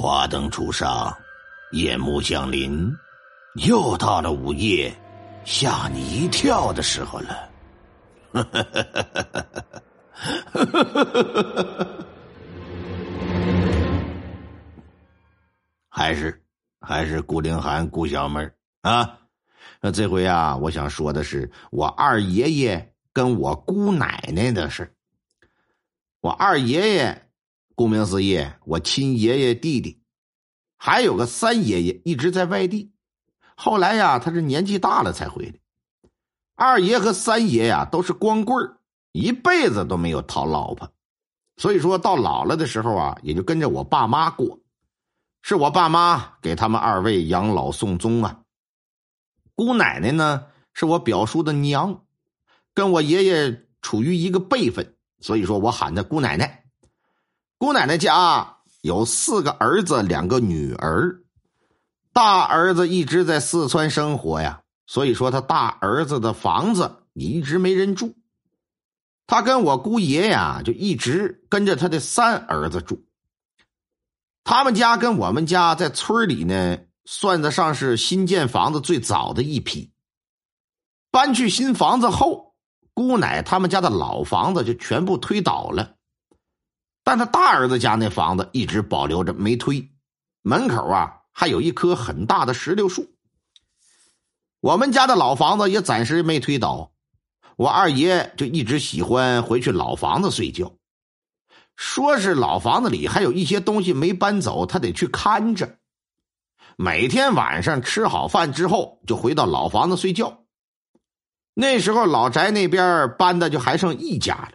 花灯初上，夜幕降临，又到了午夜吓你一跳的时候了。还是还是顾凌寒顾小妹啊！那这回啊，我想说的是我二爷爷跟我姑奶奶的事。我二爷爷。顾名思义，我亲爷爷弟弟，还有个三爷爷一直在外地。后来呀，他是年纪大了才回来。二爷和三爷呀都是光棍一辈子都没有讨老婆，所以说到老了的时候啊，也就跟着我爸妈过。是我爸妈给他们二位养老送终啊。姑奶奶呢，是我表叔的娘，跟我爷爷处于一个辈分，所以说我喊她姑奶奶。姑奶奶家有四个儿子，两个女儿。大儿子一直在四川生活呀，所以说他大儿子的房子一直没人住。他跟我姑爷呀，就一直跟着他的三儿子住。他们家跟我们家在村里呢，算得上是新建房子最早的一批。搬去新房子后，姑奶他们家的老房子就全部推倒了。但他大儿子家那房子一直保留着没推，门口啊还有一棵很大的石榴树。我们家的老房子也暂时没推倒，我二爷就一直喜欢回去老房子睡觉，说是老房子里还有一些东西没搬走，他得去看着。每天晚上吃好饭之后就回到老房子睡觉。那时候老宅那边搬的就还剩一家了。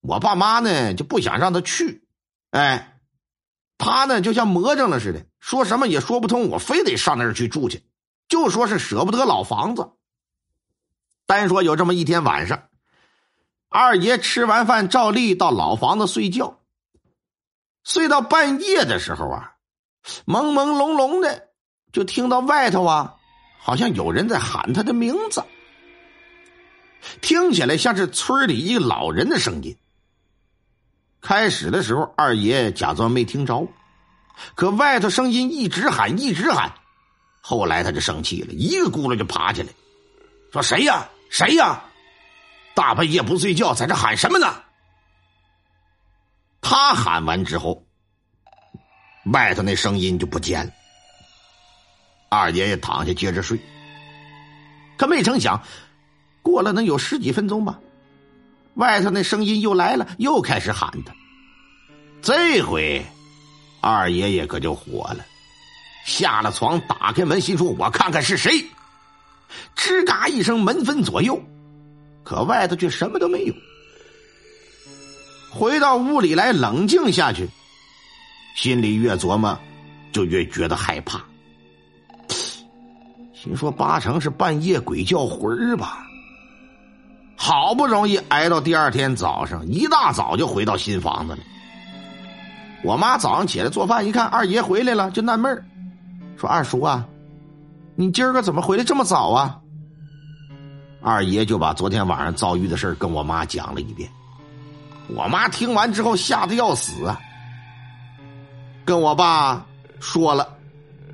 我爸妈呢就不想让他去，哎，他呢就像魔怔了似的，说什么也说不通，我非得上那儿去住去，就说是舍不得老房子。单说有这么一天晚上，二爷吃完饭照例到老房子睡觉，睡到半夜的时候啊，朦朦胧胧的就听到外头啊，好像有人在喊他的名字，听起来像是村里一个老人的声音。开始的时候，二爷假装没听着，可外头声音一直喊，一直喊。后来他就生气了，一个咕噜就爬起来，说：“谁呀？谁呀？大半夜不睡觉，在这喊什么呢？”他喊完之后，外头那声音就不见了。二爷爷躺下接着睡，可没成想，过了能有十几分钟吧。外头那声音又来了，又开始喊他。这回，二爷爷可就火了，下了床，打开门，心说：“我看看是谁。”吱嘎一声，门分左右，可外头却什么都没有。回到屋里来，冷静下去，心里越琢磨，就越觉得害怕。心说：“八成是半夜鬼叫魂儿吧。”好不容易挨到第二天早上，一大早就回到新房子了。我妈早上起来做饭，一看二爷回来了，就纳闷说：“二叔啊，你今儿个怎么回来这么早啊？”二爷就把昨天晚上遭遇的事跟我妈讲了一遍。我妈听完之后吓得要死啊，跟我爸说了，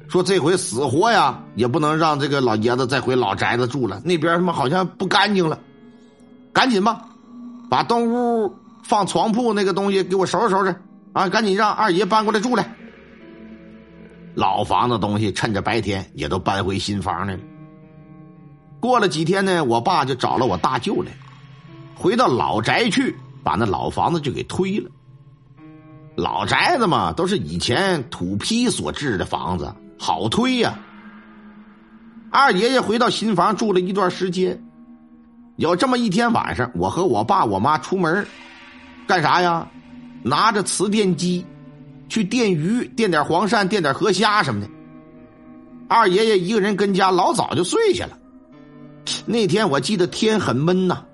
说这回死活呀也不能让这个老爷子再回老宅子住了，那边他妈好像不干净了。赶紧吧，把东屋放床铺那个东西给我收拾收拾啊！赶紧让二爷搬过来住来。老房子东西趁着白天也都搬回新房来了。过了几天呢，我爸就找了我大舅来，回到老宅去，把那老房子就给推了。老宅子嘛，都是以前土坯所制的房子，好推呀。二爷爷回到新房住了一段时间。有这么一天晚上，我和我爸我妈出门干啥呀？拿着磁电机去电鱼，电点黄鳝，电点河虾什么的。二爷爷一个人跟家，老早就睡下了。那天我记得天很闷呐，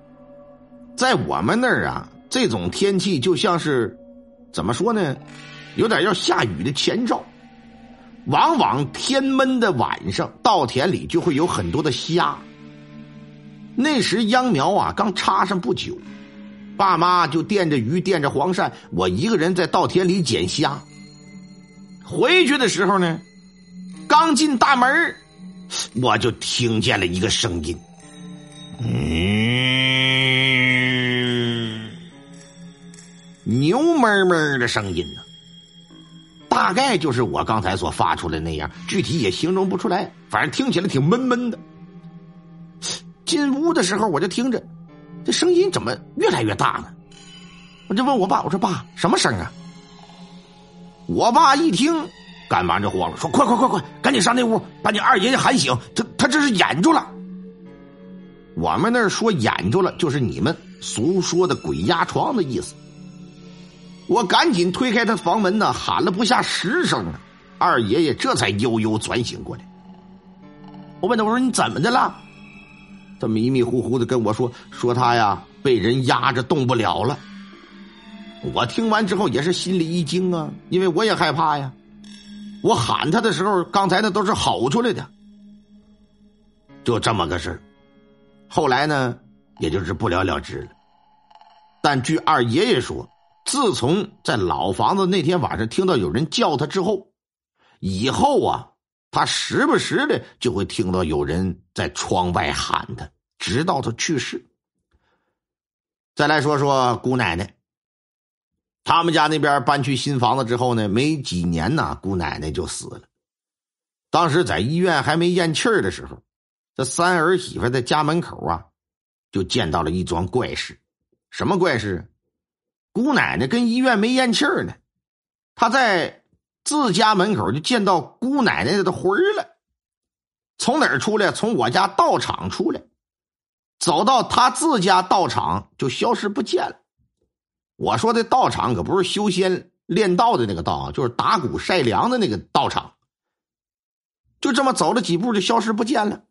在我们那儿啊，这种天气就像是怎么说呢？有点要下雨的前兆。往往天闷的晚上，稻田里就会有很多的虾。那时秧苗啊刚插上不久，爸妈就垫着鱼，垫着黄鳝，我一个人在稻田里捡虾。回去的时候呢，刚进大门我就听见了一个声音，嗯，牛哞哞的声音呢，大概就是我刚才所发出来那样，具体也形容不出来，反正听起来挺闷闷的。进屋的时候，我就听着这声音怎么越来越大呢？我就问我爸：“我说爸，什么声啊？”我爸一听，赶忙就慌了，说：“快快快快，赶紧上那屋，把你二爷爷喊醒，他他这是眼住了。”我们那儿说“眼住了”，就是你们俗说的“鬼压床”的意思。我赶紧推开他房门呢，喊了不下十声啊，二爷爷这才悠悠转醒过来。我问他：“我说你怎么的了？”他迷迷糊糊的跟我说：“说他呀，被人压着动不了了。”我听完之后也是心里一惊啊，因为我也害怕呀。我喊他的时候，刚才那都是吼出来的，就这么个事后来呢，也就是不了了之了。但据二爷爷说，自从在老房子那天晚上听到有人叫他之后，以后啊，他时不时的就会听到有人在窗外喊他，直到他去世。再来说说姑奶奶。他们家那边搬去新房子之后呢，没几年呢，姑奶奶就死了。当时在医院还没咽气儿的时候，这三儿媳妇在家门口啊，就见到了一桩怪事。什么怪事？姑奶奶跟医院没咽气儿呢，她在自家门口就见到姑奶奶的魂儿了。从哪儿出来？从我家道场出来，走到他自家道场就消失不见了。我说的道场可不是修仙练道的那个道啊，就是打鼓晒粮的那个道场。就这么走了几步就消失不见了。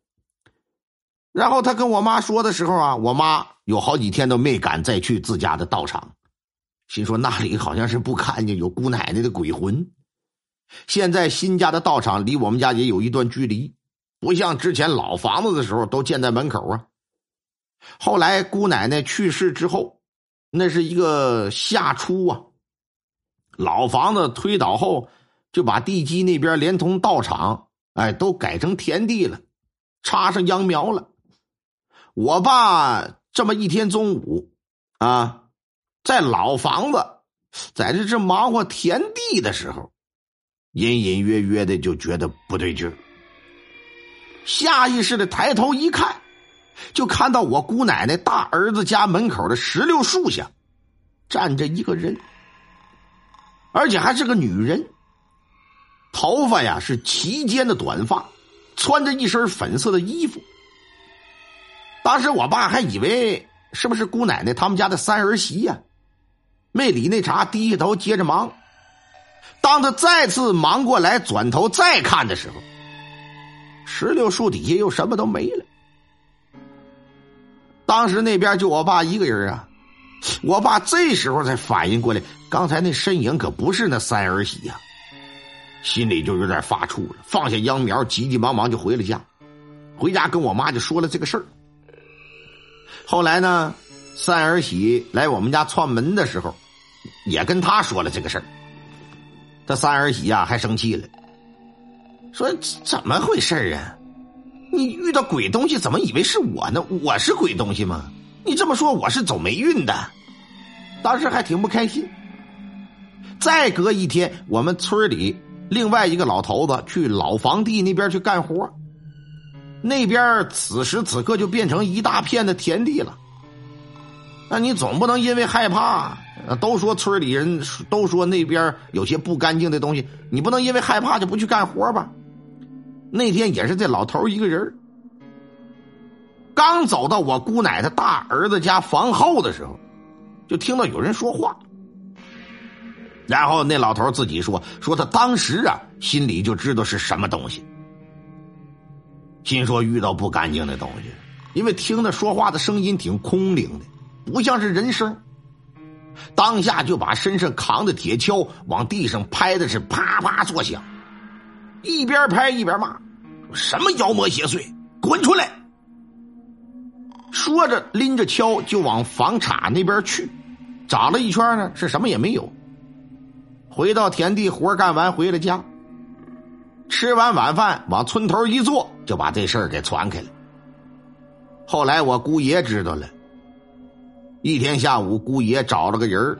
然后他跟我妈说的时候啊，我妈有好几天都没敢再去自家的道场，心说那里好像是不看见有姑奶奶的鬼魂。现在新家的道场离我们家也有一段距离，不像之前老房子的时候都建在门口啊。后来姑奶奶去世之后。那是一个夏初啊，老房子推倒后，就把地基那边连同道场，哎，都改成田地了，插上秧苗了。我爸这么一天中午啊，在老房子在这这忙活田地的时候，隐隐约约的就觉得不对劲儿，下意识的抬头一看。就看到我姑奶奶大儿子家门口的石榴树下，站着一个人，而且还是个女人。头发呀是齐肩的短发，穿着一身粉色的衣服。当时我爸还以为是不是姑奶奶他们家的三儿媳呀，没理那茬，低下头接着忙。当他再次忙过来，转头再看的时候，石榴树底下又什么都没了。当时那边就我爸一个人啊，我爸这时候才反应过来，刚才那身影可不是那三儿媳呀，心里就有点发怵了，放下秧苗，急急忙忙就回了家，回家跟我妈就说了这个事儿。后来呢，三儿媳来我们家串门的时候，也跟他说了这个事儿。他三儿媳呀还生气了，说怎么回事啊？你遇到鬼东西，怎么以为是我呢？我是鬼东西吗？你这么说，我是走霉运的。当时还挺不开心。再隔一天，我们村里另外一个老头子去老房地那边去干活，那边此时此刻就变成一大片的田地了。那你总不能因为害怕，都说村里人都说那边有些不干净的东西，你不能因为害怕就不去干活吧？那天也是这老头一个人刚走到我姑奶奶大儿子家房后的时候，就听到有人说话。然后那老头自己说：“说他当时啊，心里就知道是什么东西，心说遇到不干净的东西，因为听他说话的声音挺空灵的，不像是人声。当下就把身上扛的铁锹往地上拍的是啪啪作响。”一边拍一边骂：“什么妖魔邪祟，滚出来！”说着，拎着锹就往房岔那边去。找了一圈呢，是什么也没有。回到田地，活干完回了家，吃完晚饭往村头一坐，就把这事儿给传开了。后来我姑爷知道了，一天下午，姑爷找了个人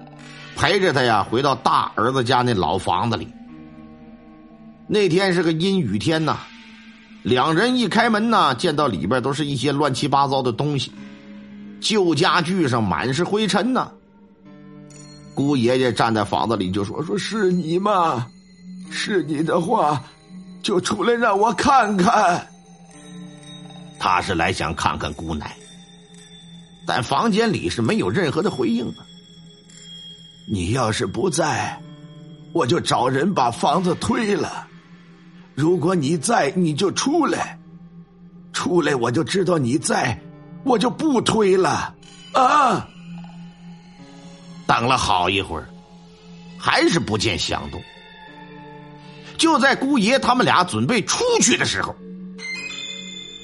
陪着他呀，回到大儿子家那老房子里。那天是个阴雨天呐，两人一开门呐，见到里边都是一些乱七八糟的东西，旧家具上满是灰尘呐。姑爷爷站在房子里就说：“说是你吗？是你的话，就出来让我看看。”他是来想看看姑奶，但房间里是没有任何的回应啊。你要是不在，我就找人把房子推了。如果你在，你就出来，出来我就知道你在，我就不推了啊！等了好一会儿，还是不见响动。就在姑爷他们俩准备出去的时候，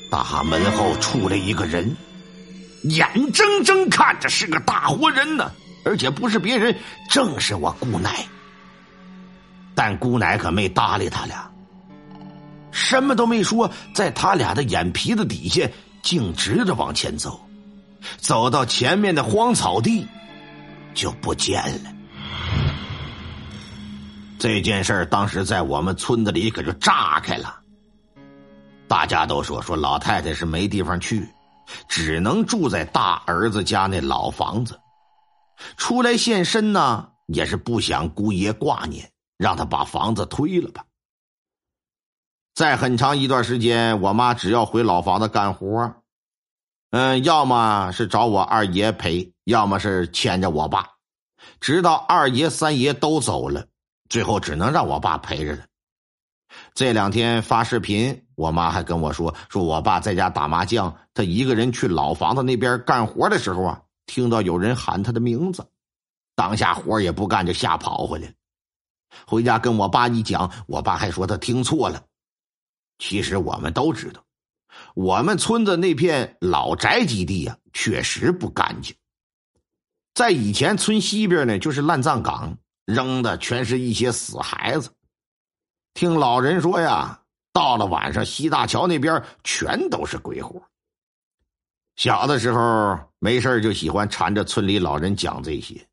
大门后出来一个人，眼睁睁看着是个大活人呢，而且不是别人，正是我姑奶。但姑奶可没搭理他俩。什么都没说，在他俩的眼皮子底下，径直的往前走，走到前面的荒草地，就不见了。这件事当时在我们村子里可就炸开了。大家都说说老太太是没地方去，只能住在大儿子家那老房子。出来现身呢，也是不想姑爷挂念，让他把房子推了吧。在很长一段时间，我妈只要回老房子干活，嗯，要么是找我二爷陪，要么是牵着我爸，直到二爷、三爷都走了，最后只能让我爸陪着了。这两天发视频，我妈还跟我说，说我爸在家打麻将，他一个人去老房子那边干活的时候啊，听到有人喊他的名字，当下活也不干，就吓跑回来回家跟我爸一讲，我爸还说他听错了。其实我们都知道，我们村子那片老宅基地呀，确实不干净。在以前村西边呢，就是烂葬岗，扔的全是一些死孩子。听老人说呀，到了晚上，西大桥那边全都是鬼火。小的时候没事就喜欢缠着村里老人讲这些。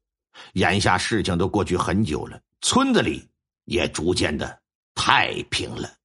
眼下事情都过去很久了，村子里也逐渐的太平了。